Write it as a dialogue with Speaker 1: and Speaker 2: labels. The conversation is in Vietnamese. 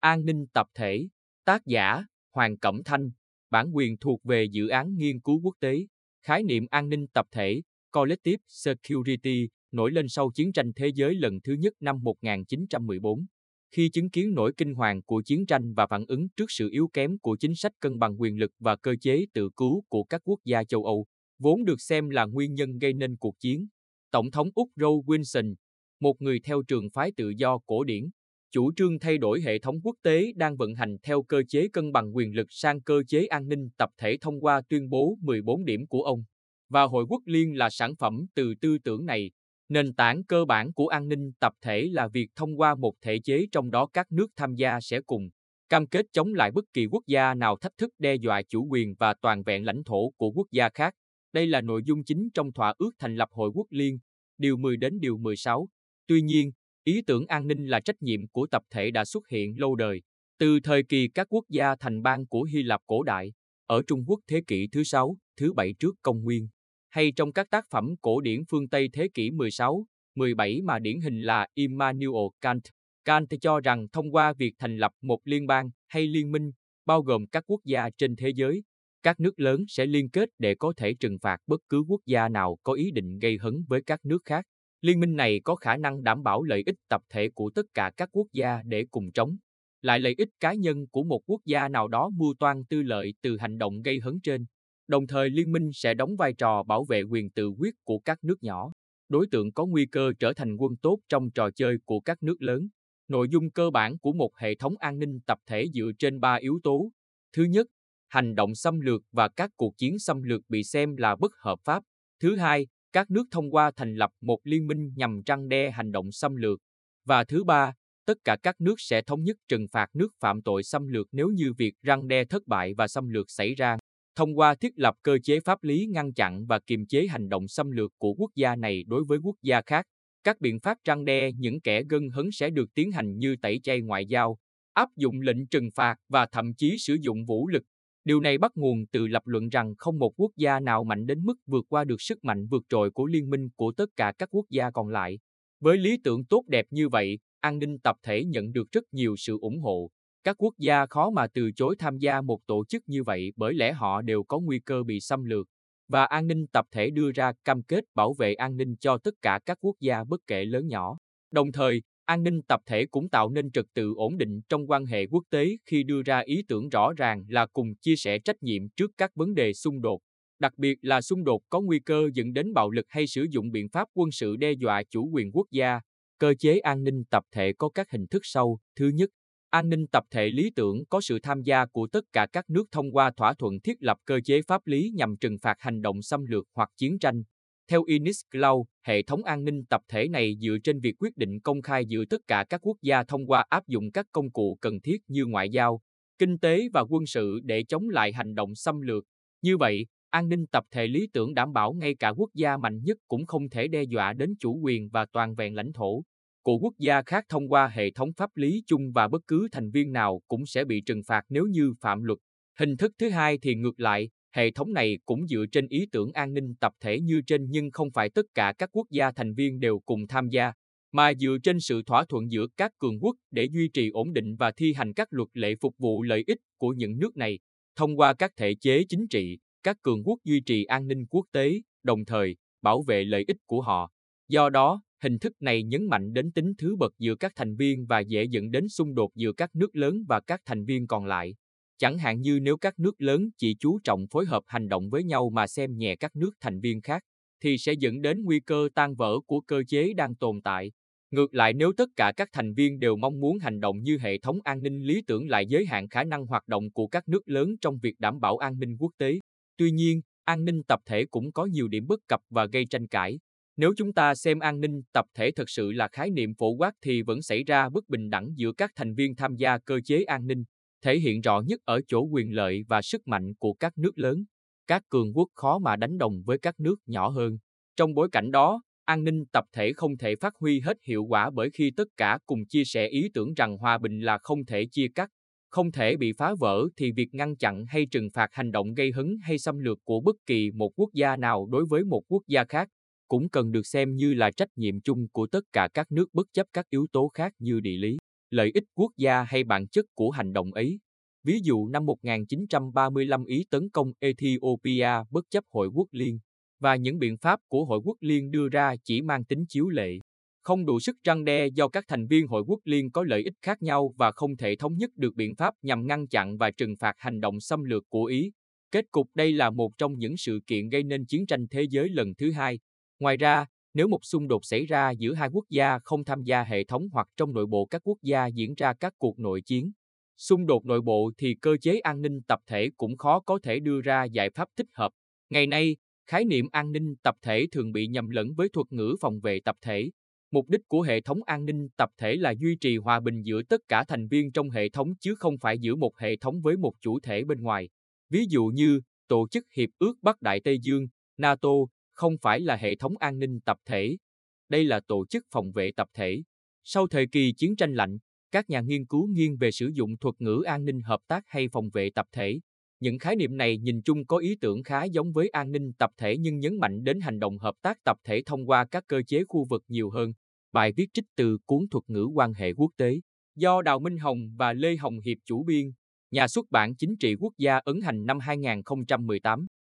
Speaker 1: An ninh tập thể, tác giả, Hoàng Cẩm Thanh, bản quyền thuộc về dự án nghiên cứu quốc tế. Khái niệm an ninh tập thể, Collective Security, nổi lên sau chiến tranh thế giới lần thứ nhất năm 1914. Khi chứng kiến nỗi kinh hoàng của chiến tranh và phản ứng trước sự yếu kém của chính sách cân bằng quyền lực và cơ chế tự cứu của các quốc gia châu Âu, vốn được xem là nguyên nhân gây nên cuộc chiến. Tổng thống Úc Roe Wilson, một người theo trường phái tự do cổ điển, chủ trương thay đổi hệ thống quốc tế đang vận hành theo cơ chế cân bằng quyền lực sang cơ chế an ninh tập thể thông qua tuyên bố 14 điểm của ông. Và Hội Quốc Liên là sản phẩm từ tư tưởng này. Nền tảng cơ bản của an ninh tập thể là việc thông qua một thể chế trong đó các nước tham gia sẽ cùng cam kết chống lại bất kỳ quốc gia nào thách thức đe dọa chủ quyền và toàn vẹn lãnh thổ của quốc gia khác. Đây là nội dung chính trong thỏa ước thành lập Hội Quốc Liên, điều 10 đến điều 16. Tuy nhiên, ý tưởng an ninh là trách nhiệm của tập thể đã xuất hiện lâu đời, từ thời kỳ các quốc gia thành bang của Hy Lạp cổ đại, ở Trung Quốc thế kỷ thứ 6, thứ 7 trước công nguyên, hay trong các tác phẩm cổ điển phương Tây thế kỷ 16, 17 mà điển hình là Immanuel Kant. Kant cho rằng thông qua việc thành lập một liên bang hay liên minh, bao gồm các quốc gia trên thế giới, các nước lớn sẽ liên kết để có thể trừng phạt bất cứ quốc gia nào có ý định gây hấn với các nước khác. Liên minh này có khả năng đảm bảo lợi ích tập thể của tất cả các quốc gia để cùng chống lại lợi ích cá nhân của một quốc gia nào đó mưu toan tư lợi từ hành động gây hấn trên. Đồng thời liên minh sẽ đóng vai trò bảo vệ quyền tự quyết của các nước nhỏ. Đối tượng có nguy cơ trở thành quân tốt trong trò chơi của các nước lớn. Nội dung cơ bản của một hệ thống an ninh tập thể dựa trên ba yếu tố. Thứ nhất, hành động xâm lược và các cuộc chiến xâm lược bị xem là bất hợp pháp. Thứ hai, các nước thông qua thành lập một liên minh nhằm răng đe hành động xâm lược. Và thứ ba, tất cả các nước sẽ thống nhất trừng phạt nước phạm tội xâm lược nếu như việc răng đe thất bại và xâm lược xảy ra. Thông qua thiết lập cơ chế pháp lý ngăn chặn và kiềm chế hành động xâm lược của quốc gia này đối với quốc gia khác, các biện pháp răng đe những kẻ gân hấn sẽ được tiến hành như tẩy chay ngoại giao, áp dụng lệnh trừng phạt và thậm chí sử dụng vũ lực Điều này bắt nguồn từ lập luận rằng không một quốc gia nào mạnh đến mức vượt qua được sức mạnh vượt trội của liên minh của tất cả các quốc gia còn lại. Với lý tưởng tốt đẹp như vậy, an ninh tập thể nhận được rất nhiều sự ủng hộ. Các quốc gia khó mà từ chối tham gia một tổ chức như vậy bởi lẽ họ đều có nguy cơ bị xâm lược. Và an ninh tập thể đưa ra cam kết bảo vệ an ninh cho tất cả các quốc gia bất kể lớn nhỏ. Đồng thời, An ninh tập thể cũng tạo nên trật tự ổn định trong quan hệ quốc tế khi đưa ra ý tưởng rõ ràng là cùng chia sẻ trách nhiệm trước các vấn đề xung đột, đặc biệt là xung đột có nguy cơ dẫn đến bạo lực hay sử dụng biện pháp quân sự đe dọa chủ quyền quốc gia. Cơ chế an ninh tập thể có các hình thức sau. Thứ nhất, an ninh tập thể lý tưởng có sự tham gia của tất cả các nước thông qua thỏa thuận thiết lập cơ chế pháp lý nhằm trừng phạt hành động xâm lược hoặc chiến tranh. Theo Inis Cloud, hệ thống an ninh tập thể này dựa trên việc quyết định công khai giữa tất cả các quốc gia thông qua áp dụng các công cụ cần thiết như ngoại giao, kinh tế và quân sự để chống lại hành động xâm lược. Như vậy, an ninh tập thể lý tưởng đảm bảo ngay cả quốc gia mạnh nhất cũng không thể đe dọa đến chủ quyền và toàn vẹn lãnh thổ của quốc gia khác thông qua hệ thống pháp lý chung và bất cứ thành viên nào cũng sẽ bị trừng phạt nếu như phạm luật. Hình thức thứ hai thì ngược lại, Hệ thống này cũng dựa trên ý tưởng an ninh tập thể như trên nhưng không phải tất cả các quốc gia thành viên đều cùng tham gia, mà dựa trên sự thỏa thuận giữa các cường quốc để duy trì ổn định và thi hành các luật lệ phục vụ lợi ích của những nước này. Thông qua các thể chế chính trị, các cường quốc duy trì an ninh quốc tế, đồng thời bảo vệ lợi ích của họ. Do đó, hình thức này nhấn mạnh đến tính thứ bậc giữa các thành viên và dễ dẫn đến xung đột giữa các nước lớn và các thành viên còn lại. Chẳng hạn như nếu các nước lớn chỉ chú trọng phối hợp hành động với nhau mà xem nhẹ các nước thành viên khác, thì sẽ dẫn đến nguy cơ tan vỡ của cơ chế đang tồn tại. Ngược lại nếu tất cả các thành viên đều mong muốn hành động như hệ thống an ninh lý tưởng lại giới hạn khả năng hoạt động của các nước lớn trong việc đảm bảo an ninh quốc tế. Tuy nhiên, an ninh tập thể cũng có nhiều điểm bất cập và gây tranh cãi. Nếu chúng ta xem an ninh tập thể thực sự là khái niệm phổ quát thì vẫn xảy ra bất bình đẳng giữa các thành viên tham gia cơ chế an ninh thể hiện rõ nhất ở chỗ quyền lợi và sức mạnh của các nước lớn. Các cường quốc khó mà đánh đồng với các nước nhỏ hơn. Trong bối cảnh đó, an ninh tập thể không thể phát huy hết hiệu quả bởi khi tất cả cùng chia sẻ ý tưởng rằng hòa bình là không thể chia cắt, không thể bị phá vỡ thì việc ngăn chặn hay trừng phạt hành động gây hấn hay xâm lược của bất kỳ một quốc gia nào đối với một quốc gia khác cũng cần được xem như là trách nhiệm chung của tất cả các nước bất chấp các yếu tố khác như địa lý lợi ích quốc gia hay bản chất của hành động ấy. Ví dụ năm 1935 Ý tấn công Ethiopia bất chấp Hội quốc liên, và những biện pháp của Hội quốc liên đưa ra chỉ mang tính chiếu lệ, không đủ sức răng đe do các thành viên Hội quốc liên có lợi ích khác nhau và không thể thống nhất được biện pháp nhằm ngăn chặn và trừng phạt hành động xâm lược của Ý. Kết cục đây là một trong những sự kiện gây nên chiến tranh thế giới lần thứ hai. Ngoài ra, nếu một xung đột xảy ra giữa hai quốc gia không tham gia hệ thống hoặc trong nội bộ các quốc gia diễn ra các cuộc nội chiến, xung đột nội bộ thì cơ chế an ninh tập thể cũng khó có thể đưa ra giải pháp thích hợp. Ngày nay, khái niệm an ninh tập thể thường bị nhầm lẫn với thuật ngữ phòng vệ tập thể. Mục đích của hệ thống an ninh tập thể là duy trì hòa bình giữa tất cả thành viên trong hệ thống chứ không phải giữa một hệ thống với một chủ thể bên ngoài. Ví dụ như, Tổ chức Hiệp ước Bắc Đại Tây Dương, NATO, không phải là hệ thống an ninh tập thể. Đây là tổ chức phòng vệ tập thể. Sau thời kỳ chiến tranh lạnh, các nhà nghiên cứu nghiêng về sử dụng thuật ngữ an ninh hợp tác hay phòng vệ tập thể. Những khái niệm này nhìn chung có ý tưởng khá giống với an ninh tập thể nhưng nhấn mạnh đến hành động hợp tác tập thể thông qua các cơ chế khu vực nhiều hơn. Bài viết trích từ cuốn thuật ngữ quan hệ quốc tế do Đào Minh Hồng và Lê Hồng Hiệp chủ biên, nhà xuất bản chính trị quốc gia ấn hành năm 2018.